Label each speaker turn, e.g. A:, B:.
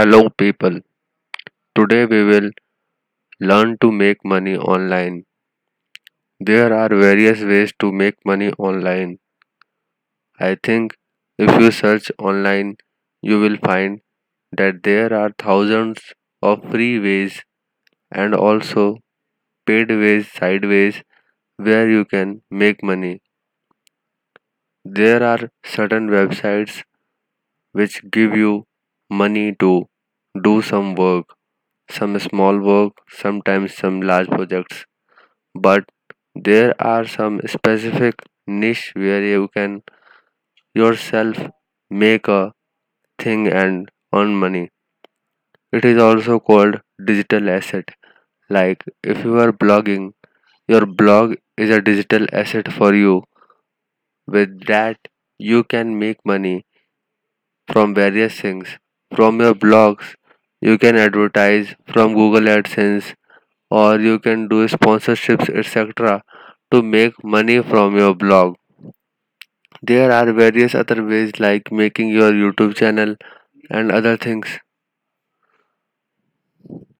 A: Hello, people. Today we will learn to make money online. There are various ways to make money online. I think if you search online, you will find that there are thousands of free ways and also paid ways, sideways, where you can make money. There are certain websites which give you money to do some work, some small work, sometimes some large projects. But there are some specific niche where you can yourself make a thing and earn money. It is also called digital asset. Like if you are blogging, your blog is a digital asset for you. With that, you can make money from various things. From your blogs, you can advertise from Google AdSense or you can do sponsorships, etc. to make money from your blog. There are various other ways like making your YouTube channel and other things.